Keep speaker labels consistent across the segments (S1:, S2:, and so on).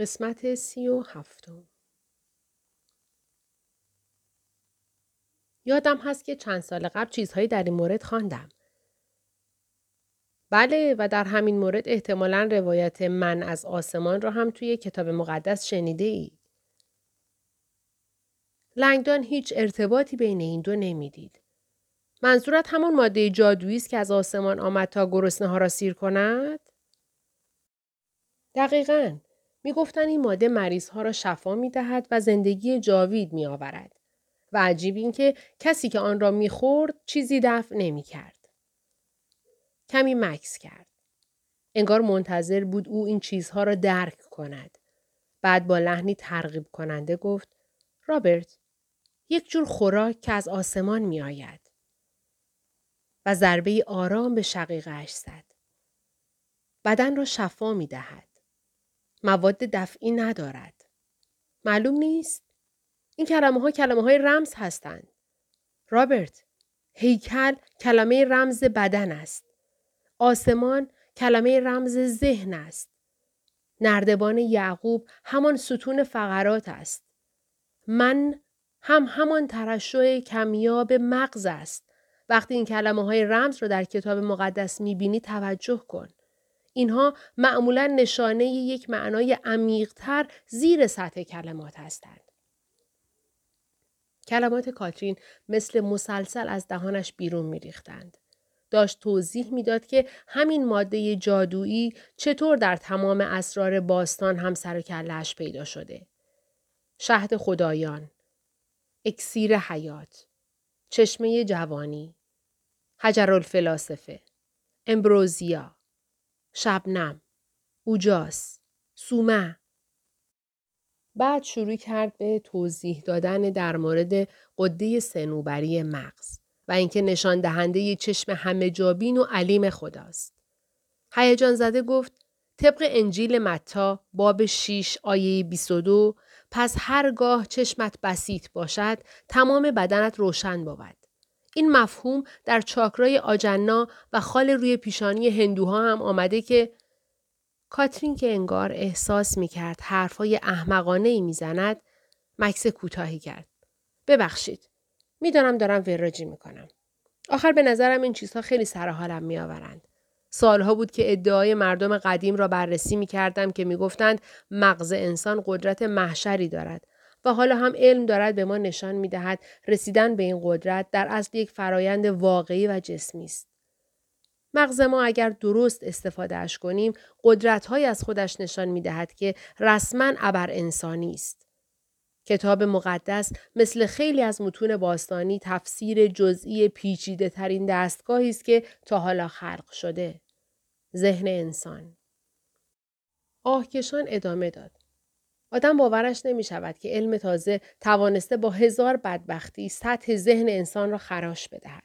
S1: قسمت سی و هفتم یادم هست که چند سال قبل چیزهایی در این مورد خواندم. بله و در همین مورد احتمالا روایت من از آسمان را هم توی کتاب مقدس شنیده ای. لنگدان هیچ ارتباطی بین این دو نمی‌دید. منظورت همان ماده جادویی است که از آسمان آمد تا گرسنه ها را سیر کند؟ دقیقا. می گفتن این ماده مریض ها را شفا می دهد و زندگی جاوید می آورد. و عجیب این که کسی که آن را می خورد چیزی دفع نمی کرد. کمی مکس کرد. انگار منتظر بود او این چیزها را درک کند. بعد با لحنی ترغیب کننده گفت رابرت یک جور خوراک که از آسمان می آید. و ضربه آرام به شقیقش زد. بدن را شفا می دهد. مواد دفعی ندارد. معلوم نیست؟ این کلمه ها کلمه های رمز هستند. رابرت، هیکل کلمه رمز بدن است. آسمان کلمه رمز ذهن است. نردبان یعقوب همان ستون فقرات است. من هم همان ترشح کمیاب مغز است. وقتی این کلمه های رمز رو در کتاب مقدس می‌بینی توجه کن. اینها معمولا نشانه یک معنای عمیقتر زیر سطح کلمات هستند. کلمات کاترین مثل مسلسل از دهانش بیرون میریختند. داشت توضیح می‌داد که همین ماده جادویی چطور در تمام اسرار باستان هم سر و کلش پیدا شده. شهد خدایان، اکسیر حیات، چشمه جوانی، حجر الفلاسفه، امبروزیا، شبنم، اوجاس، سومه. بعد شروع کرد به توضیح دادن در مورد قده سنوبری مغز و اینکه نشان دهنده چشم همه جابین و علیم خداست. هیجان زده گفت طبق انجیل متا باب 6 آیه 22 پس هرگاه چشمت بسیط باشد تمام بدنت روشن بود. این مفهوم در چاکرای آجنا و خال روی پیشانی هندوها هم آمده که کاترین که انگار احساس می کرد حرفای احمقانه ای می زند مکس کوتاهی کرد. ببخشید. می‌دانم دارم وراجی می کنم. آخر به نظرم این چیزها خیلی سرحالم می آورند. سالها بود که ادعای مردم قدیم را بررسی می کردم که می گفتند مغز انسان قدرت محشری دارد و حالا هم علم دارد به ما نشان می دهد رسیدن به این قدرت در اصل یک فرایند واقعی و جسمی است. مغز ما اگر درست استفاده اش کنیم قدرت از خودش نشان می دهد که رسما ابر انسانی است. کتاب مقدس مثل خیلی از متون باستانی تفسیر جزئی پیچیده ترین دستگاهی است که تا حالا خلق شده. ذهن انسان. آهکشان ادامه داد. آدم باورش نمی شود که علم تازه توانسته با هزار بدبختی سطح ذهن انسان را خراش بدهد.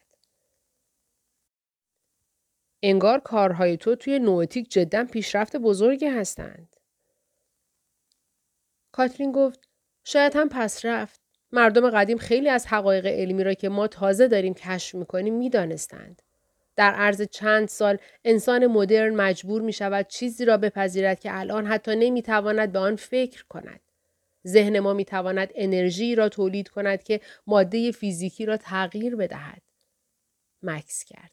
S1: انگار کارهای تو توی نوتیک جدا پیشرفت بزرگی هستند. کاترین گفت شاید هم پس رفت. مردم قدیم خیلی از حقایق علمی را که ما تازه داریم کشف می‌کنیم می‌دانستند. در عرض چند سال انسان مدرن مجبور می شود چیزی را بپذیرد که الان حتی نمی تواند به آن فکر کند. ذهن ما می تواند انرژی را تولید کند که ماده فیزیکی را تغییر بدهد. مکس کرد.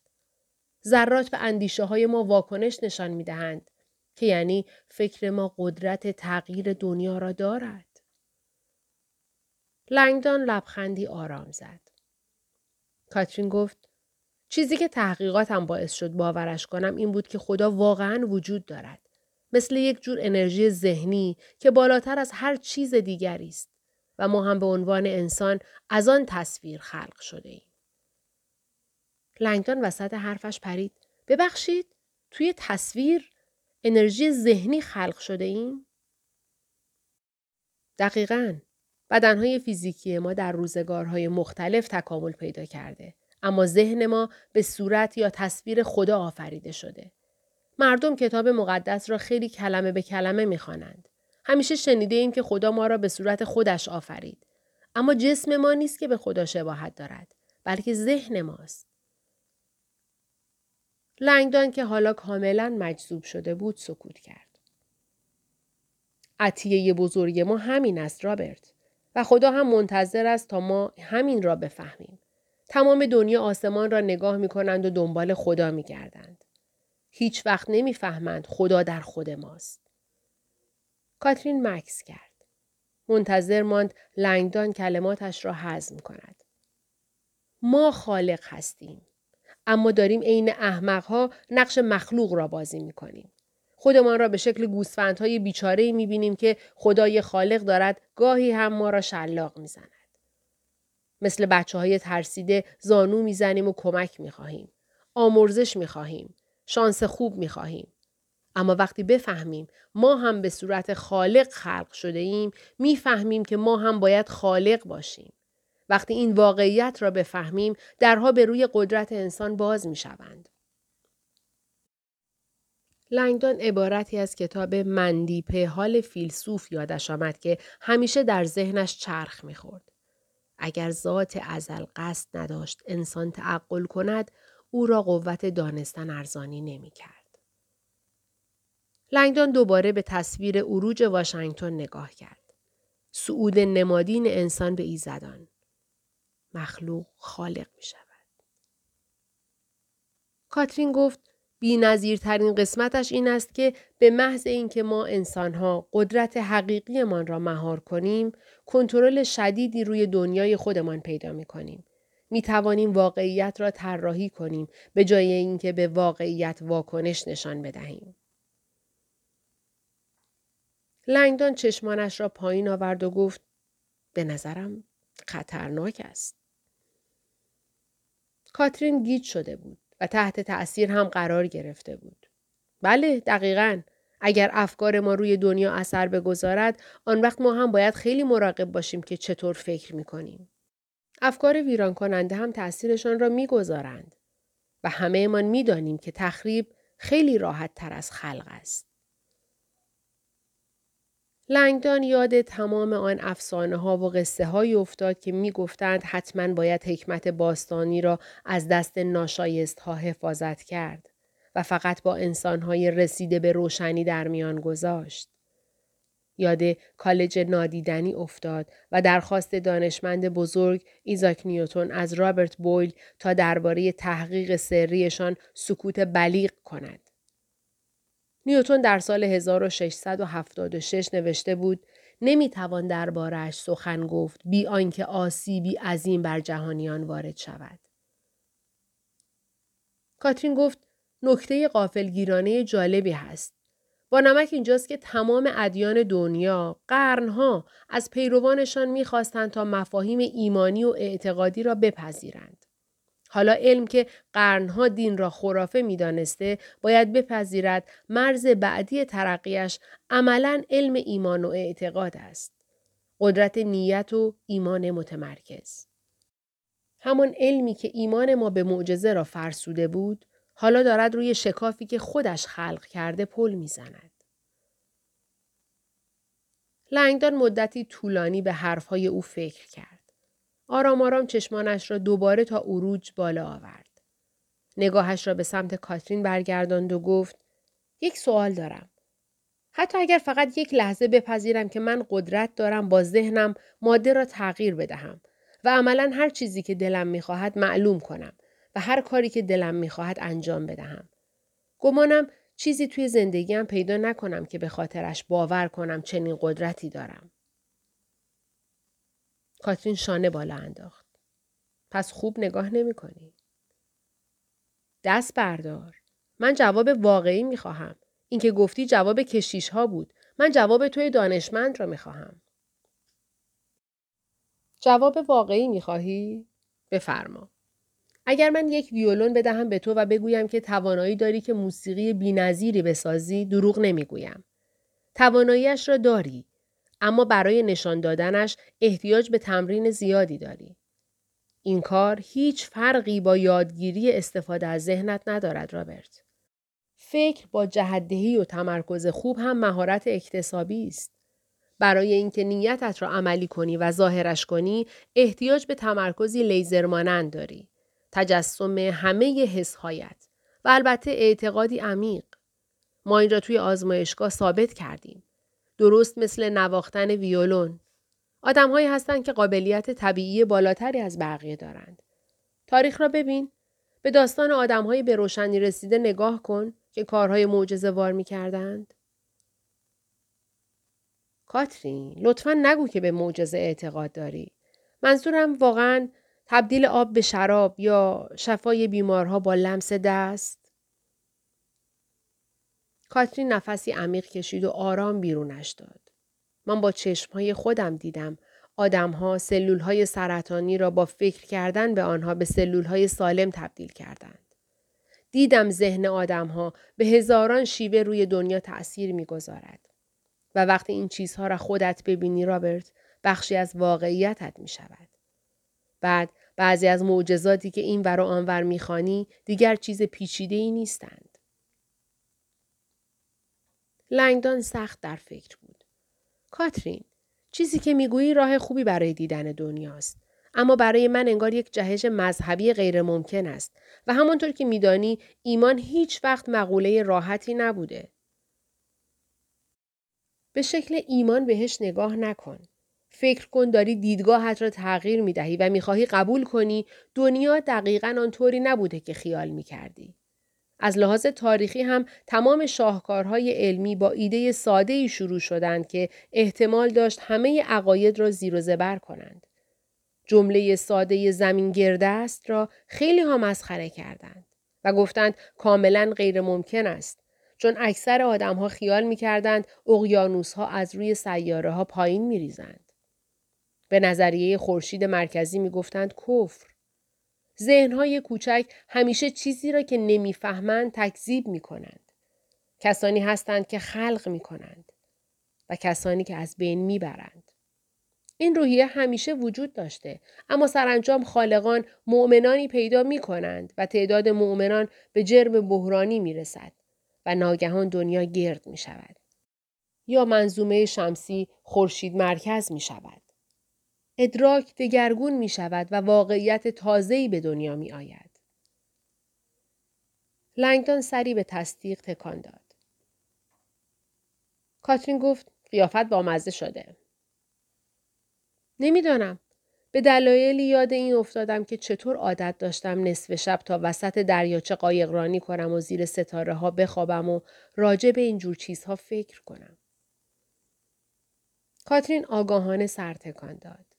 S1: ذرات به اندیشه های ما واکنش نشان می دهند که یعنی فکر ما قدرت تغییر دنیا را دارد. لنگدان لبخندی آرام زد. کاترین گفت چیزی که تحقیقاتم باعث شد باورش کنم این بود که خدا واقعا وجود دارد. مثل یک جور انرژی ذهنی که بالاتر از هر چیز دیگری است و ما هم به عنوان انسان از آن تصویر خلق شده ایم. لنگدان وسط حرفش پرید. ببخشید توی تصویر انرژی ذهنی خلق شده ایم؟ دقیقا. بدنهای فیزیکی ما در روزگارهای مختلف تکامل پیدا کرده. اما ذهن ما به صورت یا تصویر خدا آفریده شده. مردم کتاب مقدس را خیلی کلمه به کلمه می‌خوانند. همیشه شنیده ایم که خدا ما را به صورت خودش آفرید. اما جسم ما نیست که به خدا شباهت دارد، بلکه ذهن ماست. لنگدان که حالا کاملا مجذوب شده بود سکوت کرد. عطیه بزرگ ما همین است رابرت. و خدا هم منتظر است تا ما همین را بفهمیم. تمام دنیا آسمان را نگاه می کنند و دنبال خدا می گردند. هیچ وقت نمی‌فهمند خدا در خود ماست. کاترین مکس کرد. منتظر ماند لنگدان کلماتش را هضم کند. ما خالق هستیم. اما داریم عین احمقها نقش مخلوق را بازی می کنیم. خودمان را به شکل گوسفندهای بیچاره می بینیم که خدای خالق دارد گاهی هم ما را شلاق می زند. مثل بچه های ترسیده زانو می‌زنیم و کمک می خواهیم. آمرزش می خواهیم. شانس خوب می خواهیم. اما وقتی بفهمیم ما هم به صورت خالق خلق شده ایم می‌فهمیم که ما هم باید خالق باشیم. وقتی این واقعیت را بفهمیم درها به روی قدرت انسان باز می شوند. لنگدان عبارتی از کتاب مندیپه حال فیلسوف یادش آمد که همیشه در ذهنش چرخ می‌خورد. اگر ذات ازل قصد نداشت انسان تعقل کند او را قوت دانستن ارزانی نمی کرد. لنگدان دوباره به تصویر اروج واشنگتن نگاه کرد. سعود نمادین انسان به ایزدان. مخلوق خالق می شود. کاترین گفت نظیرترین قسمتش این است که به محض اینکه ما انسانها قدرت حقیقیمان را مهار کنیم کنترل شدیدی روی دنیای خودمان پیدا می کنیم. می توانیم واقعیت را طراحی کنیم به جای اینکه به واقعیت واکنش نشان بدهیم. لنگدان چشمانش را پایین آورد و گفت به نظرم خطرناک است. کاترین گیج شده بود. و تحت تأثیر هم قرار گرفته بود. بله دقیقا. اگر افکار ما روی دنیا اثر بگذارد آن وقت ما هم باید خیلی مراقب باشیم که چطور فکر می کنیم. افکار ویران کننده هم تأثیرشان را می‌گذارند و همه من می دانیم که تخریب خیلی راحت تر از خلق است. لنگدان یاد تمام آن افسانه ها و قصه های افتاد که می گفتند حتما باید حکمت باستانی را از دست ناشایست ها حفاظت کرد و فقط با انسان های رسیده به روشنی در میان گذاشت. یاد کالج نادیدنی افتاد و درخواست دانشمند بزرگ ایزاک نیوتون از رابرت بویل تا درباره تحقیق سریشان سکوت بلیغ کند. نیوتون در سال 1676 نوشته بود نمی‌توان دربارهش سخن گفت بی آنکه آسیبی عظیم بر جهانیان وارد شود. کاترین گفت نکته قافلگیرانه جالبی هست. با نمک اینجاست که تمام ادیان دنیا قرنها از پیروانشان می‌خواستند تا مفاهیم ایمانی و اعتقادی را بپذیرند. حالا علم که قرنها دین را خرافه می‌دانسته باید بپذیرد مرز بعدی ترقیش عملا علم ایمان و اعتقاد است. قدرت نیت و ایمان متمرکز. همان علمی که ایمان ما به معجزه را فرسوده بود حالا دارد روی شکافی که خودش خلق کرده پل می‌زند. لنگدان مدتی طولانی به حرفهای او فکر کرد. آرام آرام چشمانش را دوباره تا اروج بالا آورد. نگاهش را به سمت کاترین برگرداند و گفت یک سوال دارم. حتی اگر فقط یک لحظه بپذیرم که من قدرت دارم با ذهنم ماده را تغییر بدهم و عملا هر چیزی که دلم می‌خواهد معلوم کنم و هر کاری که دلم می‌خواهد انجام بدهم. گمانم چیزی توی زندگیم پیدا نکنم که به خاطرش باور کنم چنین قدرتی دارم. کاترین شانه بالا انداخت. پس خوب نگاه نمی کنی. دست بردار. من جواب واقعی می خواهم. این که گفتی جواب کشیش ها بود. من جواب توی دانشمند را می خواهم. جواب واقعی می خواهی؟ بفرما. اگر من یک ویولون بدهم به تو و بگویم که توانایی داری که موسیقی بینظیری بسازی دروغ نمی‌گویم. تواناییش را داری اما برای نشان دادنش احتیاج به تمرین زیادی داری. این کار هیچ فرقی با یادگیری استفاده از ذهنت ندارد رابرت. فکر با جهدهی و تمرکز خوب هم مهارت اکتسابی است. برای اینکه نیتت را عملی کنی و ظاهرش کنی احتیاج به تمرکزی لیزر مانند داری. تجسم همه حسهایت و البته اعتقادی عمیق. ما این را توی آزمایشگاه ثابت کردیم. درست مثل نواختن ویولون. آدمهایی هستند که قابلیت طبیعی بالاتری از بقیه دارند. تاریخ را ببین. به داستان آدمهایی به روشنی رسیده نگاه کن که کارهای معجزه وار می کردند. کاترین لطفا نگو که به معجزه اعتقاد داری. منظورم واقعا تبدیل آب به شراب یا شفای بیمارها با لمس دست؟ کاترین نفسی عمیق کشید و آرام بیرونش داد. من با چشمهای خودم دیدم آدمها سلولهای سرطانی را با فکر کردن به آنها به سلولهای سالم تبدیل کردند. دیدم ذهن آدمها به هزاران شیوه روی دنیا تأثیر می‌گذارد. و وقتی این چیزها را خودت ببینی رابرت بخشی از واقعیتت می شود. بعد بعضی از معجزاتی که این ور و آنور می‌خوانی دیگر چیز پیچیده ای نیستند. لنگدان سخت در فکر بود. کاترین، چیزی که می‌گویی راه خوبی برای دیدن دنیاست. اما برای من انگار یک جهش مذهبی غیر ممکن است و همانطور که میدانی ایمان هیچ وقت مقوله راحتی نبوده. به شکل ایمان بهش نگاه نکن. فکر کن داری دیدگاهت را تغییر می دهی و می خواهی قبول کنی دنیا دقیقا آنطوری نبوده که خیال می کردی. از لحاظ تاریخی هم تمام شاهکارهای علمی با ایده ساده ای شروع شدند که احتمال داشت همه عقاید را زیر و زبر کنند. جمله ساده زمین گرده است را خیلی ها مسخره کردند و گفتند کاملا غیر ممکن است. چون اکثر آدم ها خیال می کردند اقیانوس ها از روی سیاره ها پایین می ریزند. به نظریه خورشید مرکزی می گفتند کفر. ذهنهای کوچک همیشه چیزی را که نمی‌فهمند تکذیب می کنند. کسانی هستند که خلق می کنند و کسانی که از بین می برند. این روحیه همیشه وجود داشته اما سرانجام خالقان مؤمنانی پیدا می کنند و تعداد مؤمنان به جرم بحرانی می رسد و ناگهان دنیا گرد می شود. یا منظومه شمسی خورشید مرکز می شود. ادراک دگرگون می شود و واقعیت تازه‌ای به دنیا می آید. لنگدان سری به تصدیق تکان داد. کاترین گفت قیافت با مزه شده. نمی‌دانم. به دلایلی یاد این افتادم که چطور عادت داشتم نصف شب تا وسط دریاچه قایقرانی کنم و زیر ستاره ها بخوابم و راجع به اینجور چیزها فکر کنم. کاترین آگاهانه سر تکان داد.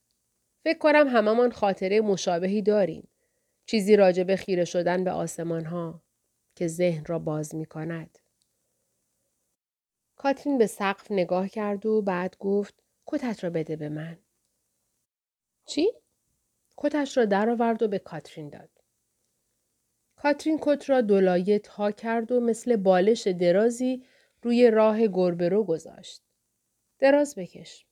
S1: فکر کنم هممان خاطره مشابهی داریم. چیزی راجع به خیره شدن به آسمان ها که ذهن را باز می کند. کاترین به سقف نگاه کرد و بعد گفت کتت را بده به من. چی؟ کتش را درآورد و به کاترین داد. کاترین کت را دولایه تا کرد و مثل بالش درازی روی راه گربرو گذاشت. دراز بکش.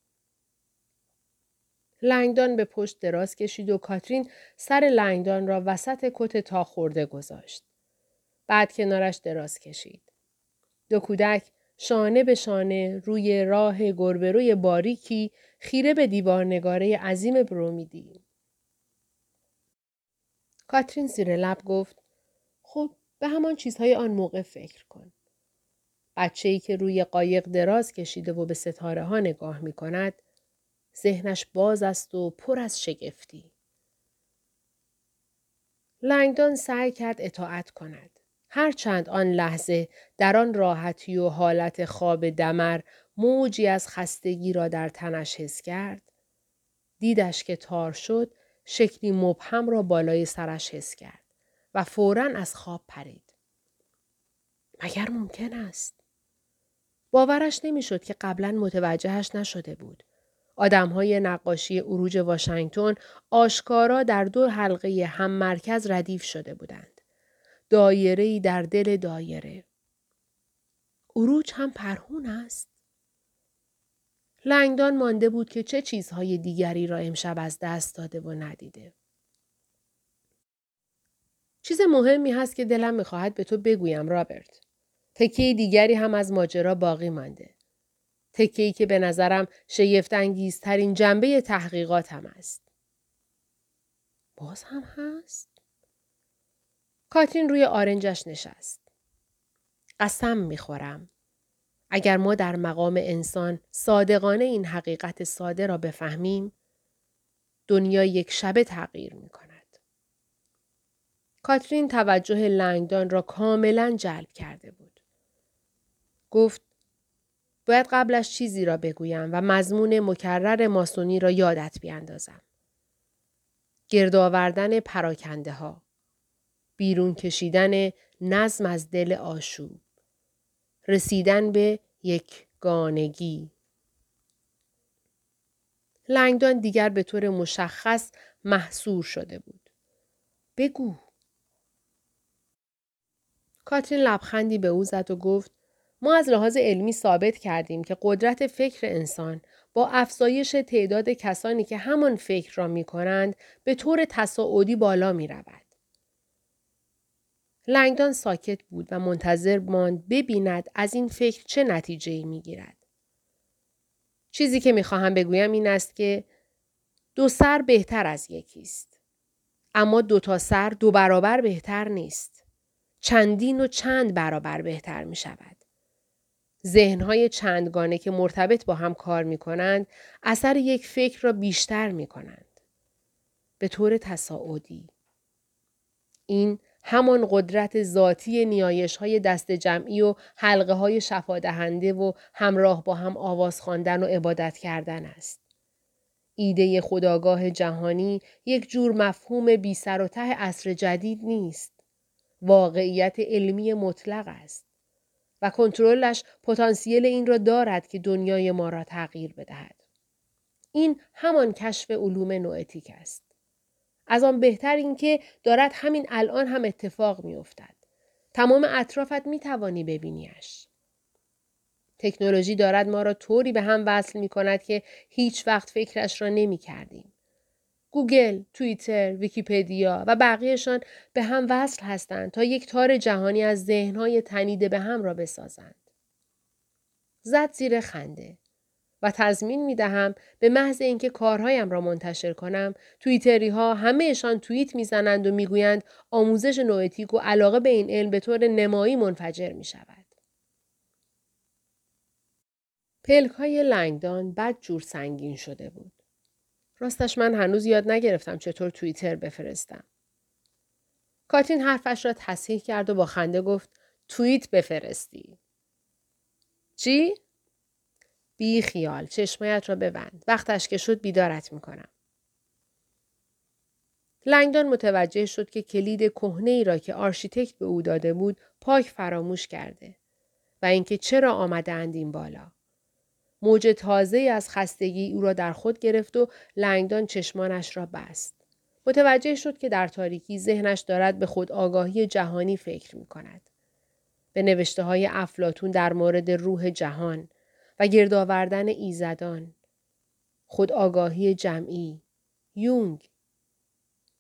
S1: لنگدان به پشت دراز کشید و کاترین سر لنگدان را وسط کت تا خورده گذاشت. بعد کنارش دراز کشید. دو کودک شانه به شانه روی راه گربروی باریکی خیره به دیوارنگاره عظیم برومیدی. کاترین زیر لب گفت خب به همان چیزهای آن موقع فکر کن. بچه ای که روی قایق دراز کشیده و به ستاره ها نگاه می کند ذهنش باز است و پر از شگفتی. لنگدان سعی کرد اطاعت کند. هرچند آن لحظه در آن راحتی و حالت خواب دمر موجی از خستگی را در تنش حس کرد دیدش که تار شد شکلی مبهم را بالای سرش حس کرد و فورا از خواب پرید مگر ممکن است باورش نمی‌شد که قبلا متوجهش نشده بود های نقاشی اروج واشنگتن آشکارا در دو حلقه هم مرکز ردیف شده بودند. دایره در دل دایره. اروج هم پرهون است. لنگدان مانده بود که چه چیزهای دیگری را امشب از دست داده و ندیده. چیز مهمی هست که دلم می‌خواهد به تو بگویم رابرت. تکیه دیگری هم از ماجرا باقی مانده. تکهی که به نظرم شیفت انگیزترین جنبه تحقیقاتم است. باز هم هست؟ کاترین روی آرنجش نشست. قسم می‌خورم. اگر ما در مقام انسان صادقانه این حقیقت ساده را بفهمیم، دنیا یک شبه تغییر می کند. کاترین توجه لنگدان را کاملا جلب کرده بود. گفت باید قبلش چیزی را بگویم و مضمون مکرر ماسونی را یادت بیاندازم. گرد آوردن پراکنده ها. بیرون کشیدن نظم از دل آشوب. رسیدن به یک گانگی. لنگدان دیگر به طور مشخص محصور شده بود. بگو. کاترین لبخندی به او زد و گفت ما از لحاظ علمی ثابت کردیم که قدرت فکر انسان با افزایش تعداد کسانی که همان فکر را می کنند به طور تصاعدی بالا می رود. لنگدان ساکت بود و منتظر ماند ببیند از این فکر چه نتیجه می گیرد. چیزی که می خواهم بگویم این است که دو سر بهتر از یکی است. اما دو تا سر دو برابر بهتر نیست. چندین و چند برابر بهتر می شود. ذهنهای چندگانه که مرتبط با هم کار می کنند اثر یک فکر را بیشتر می کنند. به طور تصاعدی. این همان قدرت ذاتی نیایش های دست جمعی و حلقه های شفادهنده و همراه با هم آواز خواندن و عبادت کردن است. ایده خداگاه جهانی یک جور مفهوم بی سر و ته عصر جدید نیست. واقعیت علمی مطلق است. و کنترلش پتانسیل این را دارد که دنیای ما را تغییر بدهد. این همان کشف علوم نوئتیک است. از آن بهتر این که دارد همین الان هم اتفاق می افتد. تمام اطرافت می توانی ببینیش. تکنولوژی دارد ما را طوری به هم وصل می کند که هیچ وقت فکرش را نمی کردیم. گوگل، توییتر، ویکیپدیا و بقیهشان به هم وصل هستند تا یک تار جهانی از ذهنهای تنیده به هم را بسازند. زد زیر خنده و تضمین می دهم به محض اینکه کارهایم را منتشر کنم توییتری ها همهشان توییت می‌زنند و می‌گویند آموزش نوئتیک و علاقه به این علم به طور نمایی منفجر می شود. پلک های لنگدان بد جور سنگین شده بود. راستش من هنوز یاد نگرفتم چطور توییتر بفرستم. کاتین حرفش را تصحیح کرد و با خنده گفت توییت بفرستی. چی؟ بی خیال چشمایت را ببند. وقتش که شد بیدارت می‌کنم. لنگدان متوجه شد که کلید کهنه ای را که آرشیتکت به او داده بود پاک فراموش کرده و اینکه چرا آمدند این بالا. موج تازه از خستگی او را در خود گرفت و لنگدان چشمانش را بست. متوجه شد که در تاریکی ذهنش دارد به خود آگاهی جهانی فکر می کند. به نوشته های افلاتون در مورد روح جهان و گرد آوردن ایزدان. خود آگاهی جمعی. یونگ.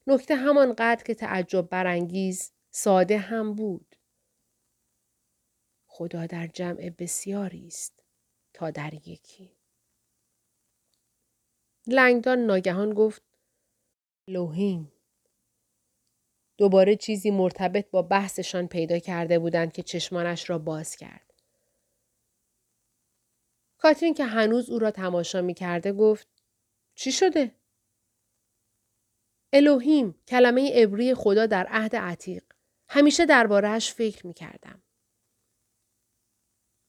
S1: نکته همان قدر که تعجب برانگیز ساده هم بود. خدا در جمع بسیاری است. تا در یکی. لنگدان ناگهان گفت لوهیم. دوباره چیزی مرتبط با بحثشان پیدا کرده بودند که چشمانش را باز کرد. کاترین که هنوز او را تماشا می کرده گفت چی شده؟ الوهیم کلمه عبری خدا در عهد عتیق. همیشه دربارهش فکر می کردم.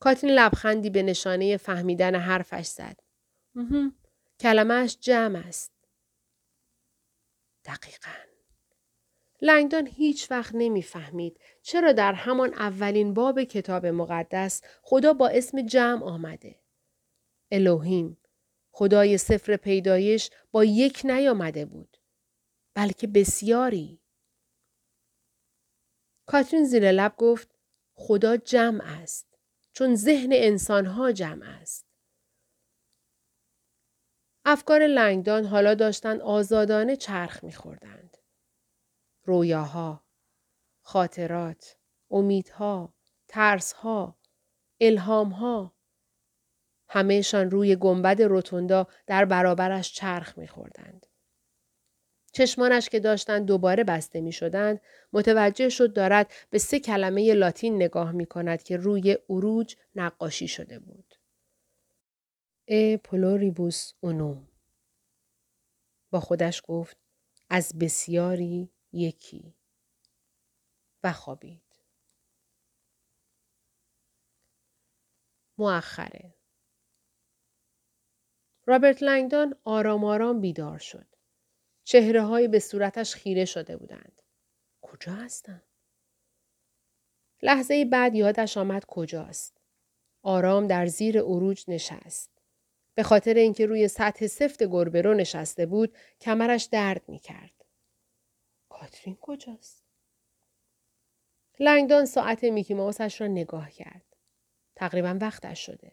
S1: کاتین لبخندی به نشانه فهمیدن حرفش زد. کلمهش جمع است. دقیقا. لنگدان هیچ وقت نمی‌فهمید چرا در همان اولین باب کتاب مقدس خدا با اسم جمع آمده. الوهیم خدای سفر پیدایش با یک نیامده بود بلکه بسیاری. کاترین زیر لب گفت خدا جمع است. چون ذهن انسانها جمع است. افکار لنگدان حالا داشتند آزادانه چرخ میخوردند. رویاها، خاطرات، امیدها، ترسها، الهامها، همهشان روی گنبد روتوندا در برابرش چرخ میخوردند. چشمانش که داشتند دوباره بسته می شدند متوجه شد دارد به سه کلمه لاتین نگاه می کند که روی اروج نقاشی شده بود. ا پلوریبوس اونوم با خودش گفت از بسیاری یکی و خوابید. مؤخره رابرت لنگدان آرام آرام بیدار شد. چهره های به صورتش خیره شده بودند. کجا هستم؟ لحظه بعد یادش آمد کجاست. آرام در زیر اروج نشست. به خاطر اینکه روی سطح سفت گربرو نشسته بود کمرش درد می کرد. کاترین کجاست؟ لنگدان ساعت میکی ماوسش را نگاه کرد. تقریبا وقتش شده.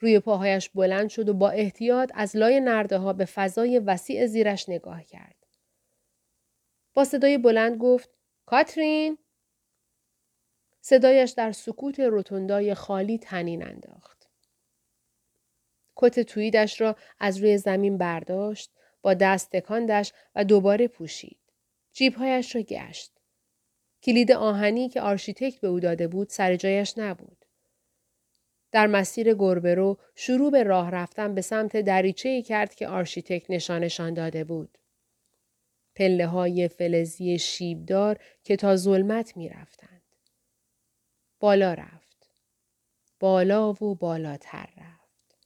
S1: روی پاهایش بلند شد و با احتیاط از لای نرده ها به فضای وسیع زیرش نگاه کرد. با صدای بلند گفت کاترین صدایش در سکوت روتوندای خالی تنین انداخت. کت تویدش را از روی زمین برداشت، با دست تکاندش و دوباره پوشید. جیبهایش را گشت. کلید آهنی که آرشیتکت به او داده بود سر جایش نبود. در مسیر گربه‌رو شروع به راه رفتن به سمت دریچه ای کرد که آرشیتکت نشانشان داده بود. پله های فلزی شیبدار که تا ظلمت می رفتند. بالا رفت. بالا و بالاتر رفت.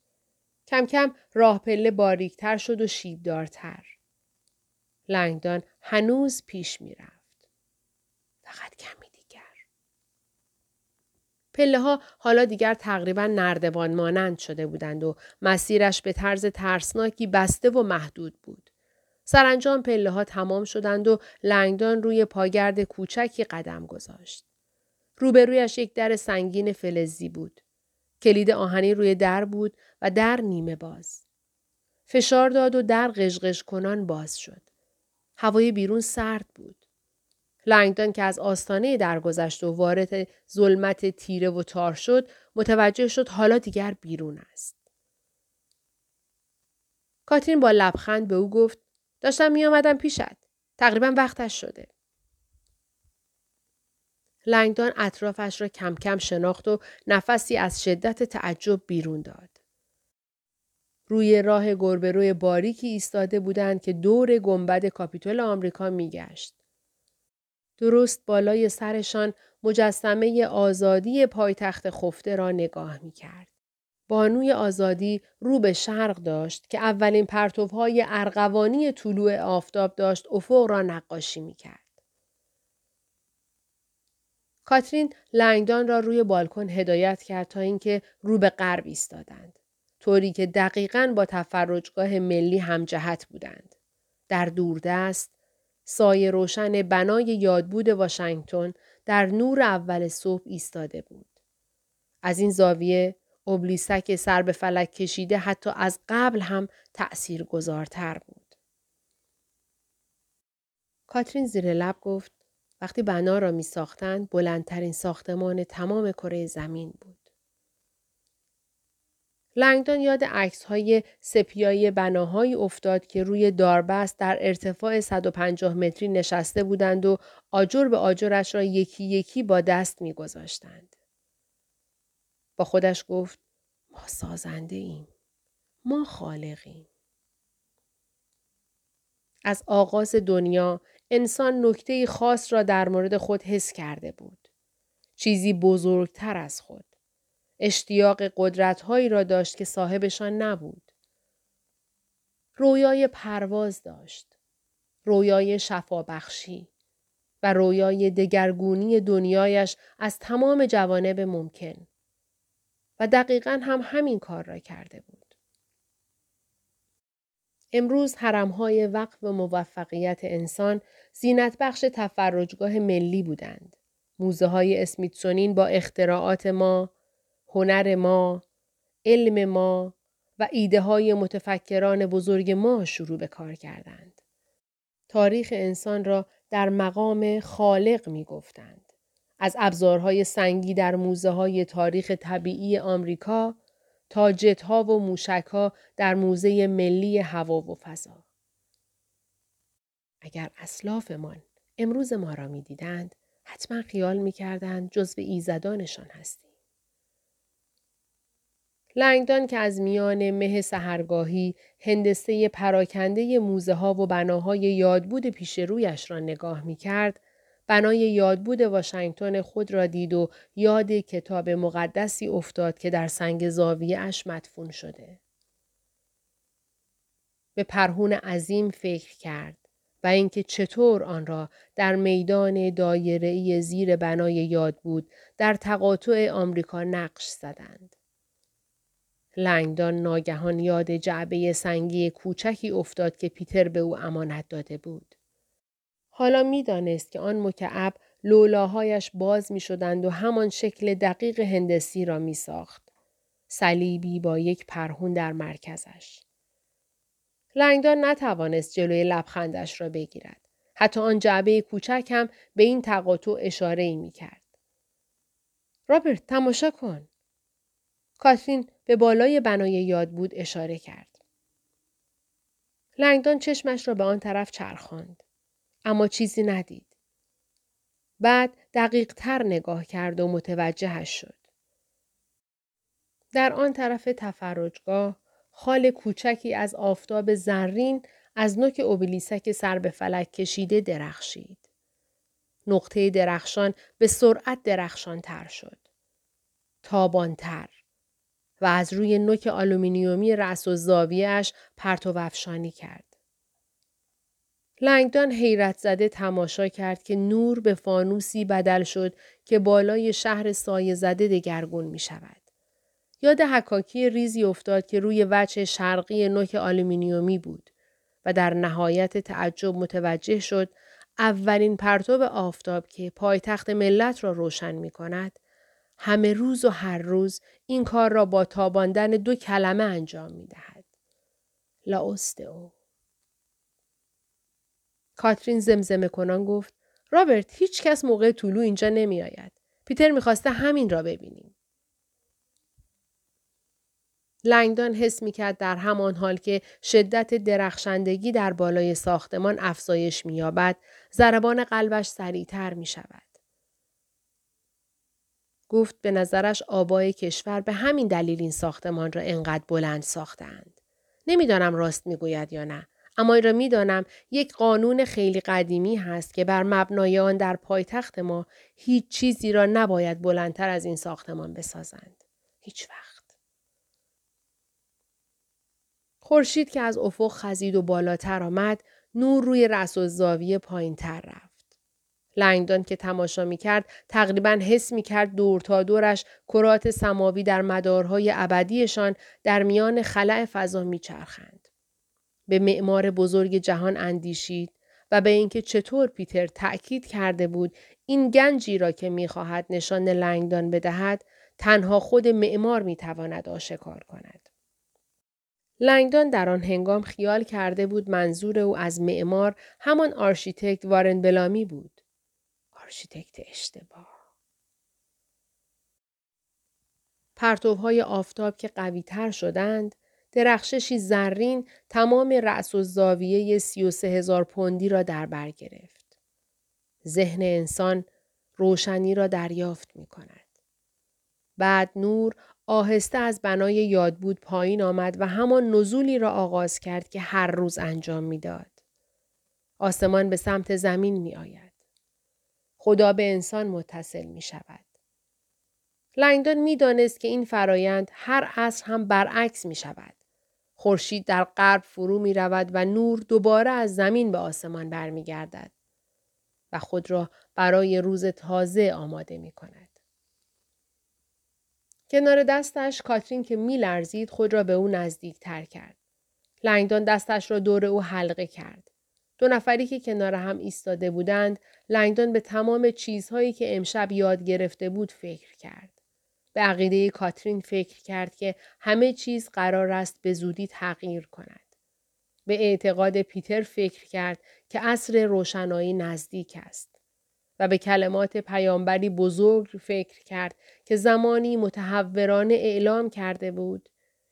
S1: کم کم راه پله باریکتر شد و شیبدارتر. لنگدان هنوز پیش می رفت. فقط کمی پله ها حالا دیگر تقریبا نردبان مانند شده بودند و مسیرش به طرز ترسناکی بسته و محدود بود. سرانجام پله ها تمام شدند و لنگدان روی پاگرد کوچکی قدم گذاشت. روبرویش یک در سنگین فلزی بود. کلید آهنی روی در بود و در نیمه باز. فشار داد و در قشقش کنان باز شد. هوای بیرون سرد بود. لنگدان که از آستانه درگذشت و وارد ظلمت تیره و تار شد متوجه شد حالا دیگر بیرون است. کاترین با لبخند به او گفت داشتم می آمدم پیشت. تقریبا وقتش شده. لنگدان اطرافش را کم کم شناخت و نفسی از شدت تعجب بیرون داد. روی راه گربه باریکی ایستاده بودند که دور گنبد کاپیتول آمریکا میگشت. درست بالای سرشان مجسمه آزادی پایتخت خفته را نگاه می کرد. بانوی آزادی رو به شرق داشت که اولین پرتوهای ارغوانی طلوع آفتاب داشت افق را نقاشی می کرد. کاترین لنگدان را روی بالکن هدایت کرد تا اینکه رو به غرب ایستادند. طوری که دقیقا با تفرجگاه ملی همجهت بودند. در دوردست سایه روشن بنای یادبود واشنگتن در نور اول صبح ایستاده بود. از این زاویه اوبلیسک سر به فلک کشیده حتی از قبل هم تأثیر گذارتر بود. کاترین زیر لب گفت وقتی بنا را می ساختند بلندترین ساختمان تمام کره زمین بود. لنگدان یاد عکس های سپیای بناهایی افتاد که روی داربست در ارتفاع 150 متری نشسته بودند و آجر به آجرش را یکی یکی با دست میگذاشتند. با خودش گفت ما سازنده ایم. ما خالقیم. از آغاز دنیا انسان نکته خاص را در مورد خود حس کرده بود. چیزی بزرگتر از خود. اشتیاق قدرتهایی را داشت که صاحبشان نبود. رویای پرواز داشت. رویای شفابخشی و رویای دگرگونی دنیایش از تمام جوانب ممکن. و دقیقا هم همین کار را کرده بود. امروز حرمهای وقف موفقیت انسان زینت بخش تفرجگاه ملی بودند. موزه های اسمیتسونین با اختراعات ما، هنر ما، علم ما و ایده های متفکران بزرگ ما شروع به کار کردند. تاریخ انسان را در مقام خالق می گفتند. از ابزارهای سنگی در موزه های تاریخ طبیعی آمریکا تا جتها و موشکها در موزه ملی هوا و فضا. اگر اسلافمان امروز ما را می دیدند حتما خیال می کردند جزو ایزدانشان هستیم. لنگدان که از میان مه سهرگاهی هندسه پراکنده موزه ها و بناهای یادبود پیش رویش را نگاه می کرد، بنای یادبود واشنگتن خود را دید و یاد کتاب مقدسی افتاد که در سنگ زاویه اش مدفون شده. به پرهون عظیم فکر کرد و اینکه چطور آن را در میدان دایره‌ای زیر بنای یاد بود در تقاطع آمریکا نقش زدند. لنگدان ناگهان یاد جعبه سنگی کوچکی افتاد که پیتر به او امانت داده بود. حالا می‌دانست که آن مکعب لولاهایش باز می شدند و همان شکل دقیق هندسی را می ساخت. صلیبی با یک پرهون در مرکزش. لنگدان نتوانست جلوی لبخندش را بگیرد. حتی آن جعبه کوچک هم به این تقاطع اشاره ای می کرد. رابرت تماشا کن. کاترین به بالای بنای یاد بود اشاره کرد. لنگدان چشمش را به آن طرف چرخاند. اما چیزی ندید. بعد دقیق تر نگاه کرد و متوجهش شد. در آن طرف تفرجگاه خال کوچکی از آفتاب زرین از نوک اوبلیسک سر به فلک کشیده درخشید. نقطه درخشان به سرعت درخشان تر شد. تابانتر و از روی نوک آلومینیومی رأس و زاویهش پرتو افشانی کرد. لنگدان حیرت زده تماشا کرد که نور به فانوسی بدل شد که بالای شهر سایه زده دگرگون می شود. یاد حکاکی ریزی افتاد که روی وجه شرقی نوک آلومینیومی بود و در نهایت تعجب متوجه شد اولین پرتو آفتاب که پایتخت ملت را روشن می کند همه روز و هر روز این کار را با تاباندن دو کلمه انجام می دهد. او. کاترین زمزمه کنان گفت رابرت هیچ کس موقع طولو اینجا نمی آید. پیتر می‌خواسته همین را ببینیم. لنگدان حس می کرد در همان حال که شدت درخشندگی در بالای ساختمان افزایش می یابد، ضربان قلبش سریعتر می شود. گفت به نظرش آبای کشور به همین دلیل این ساختمان را انقدر بلند ساختند. نمی‌دانم راست می‌گوید یا نه اما این را می‌دانم یک قانون خیلی قدیمی هست که بر مبنای آن در پایتخت ما هیچ چیزی را نباید بلندتر از این ساختمان بسازند. هیچ وقت. خورشید که از افق خزید و بالاتر آمد نور روی رأس و زاویه پایین تر رفت. لنگدان که تماشا می کرد تقریبا حس می کرد دور تا دورش کرات سماوی در مدارهای ابدیشان در میان خلع فضا می چرخند. به معمار بزرگ جهان اندیشید و به اینکه چطور پیتر تأکید کرده بود این گنجی را که می‌خواهد نشان لنگدان بدهد تنها خود معمار می‌تواند آشکار کند. لنگدان در آن هنگام خیال کرده بود منظور او از معمار همان آرشیتکت وارن بلامی بود. آرشیتکت اشتباه. پرتوهای آفتاب که قوی تر شدند درخششی زرین تمام رأس و زاویه سی و سه هزار پوندی را در بر گرفت. ذهن انسان روشنی را دریافت می کند. بعد نور آهسته از بنای یادبود پایین آمد و همان نزولی را آغاز کرد که هر روز انجام می‌داد. آسمان به سمت زمین می آید. خدا به انسان متصل می شود. لنگدان می دانست که این فرایند هر عصر هم برعکس می شود. خورشید در غرب فرو می رود و نور دوباره از زمین به آسمان برمیگردد و خود را برای روز تازه آماده می کند. کنار دستش کاترین که می لرزید خود را به او نزدیک تر کرد. لنگدان دستش را دور او حلقه کرد. دو نفری که کنار هم ایستاده بودند لنگدان به تمام چیزهایی که امشب یاد گرفته بود فکر کرد. به عقیده کاترین فکر کرد که همه چیز قرار است به زودی تغییر کند. به اعتقاد پیتر فکر کرد که عصر روشنایی نزدیک است. و به کلمات پیامبری بزرگ فکر کرد که زمانی متحورانه اعلام کرده بود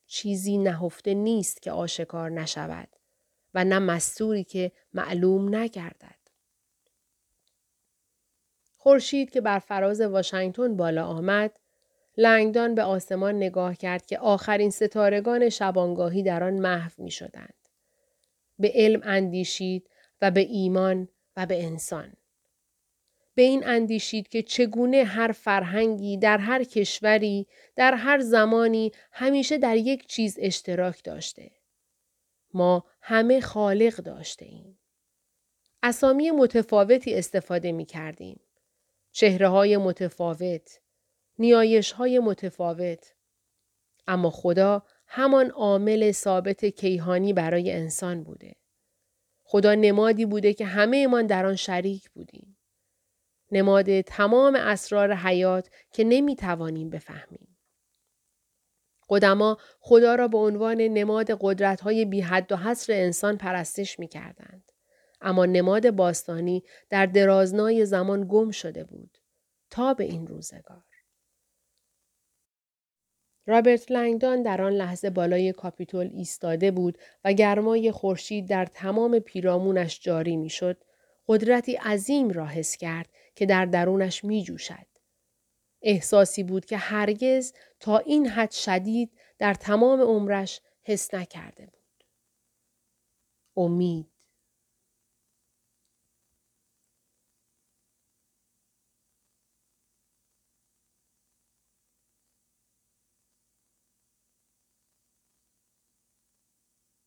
S1: چیزی نهفته نیست که آشکار نشود و نه مستوری که معلوم نگردد. خورشید که بر فراز واشنگتن بالا آمد، لنگدان به آسمان نگاه کرد که آخرین ستارگان شبانگاهی در آن محو می شدند. به علم اندیشید و به ایمان و به انسان. به این اندیشید که چگونه هر فرهنگی در هر کشوری در هر زمانی همیشه در یک چیز اشتراک داشته. ما همه خالق داشته ایم. اسامی متفاوتی استفاده می کردیم. چهره های متفاوت، نیایش های متفاوت. اما خدا همان عامل ثابت کیهانی برای انسان بوده. خدا نمادی بوده که همه ایمان در آن شریک بودیم. نماد تمام اسرار حیات که نمی توانیم بفهمیم. قدما خدا را به عنوان نماد قدرت های بی حد و حصر انسان پرستش می کردند. اما نماد باستانی در درازنای زمان گم شده بود. تا به این روزگار. رابرت لنگدان در آن لحظه بالای کاپیتول ایستاده بود و گرمای خورشید در تمام پیرامونش جاری می‌شد قدرتی عظیم را حس کرد که در درونش می جوشد. احساسی بود که هرگز تا این حد شدید در تمام عمرش حس نکرده بود. امید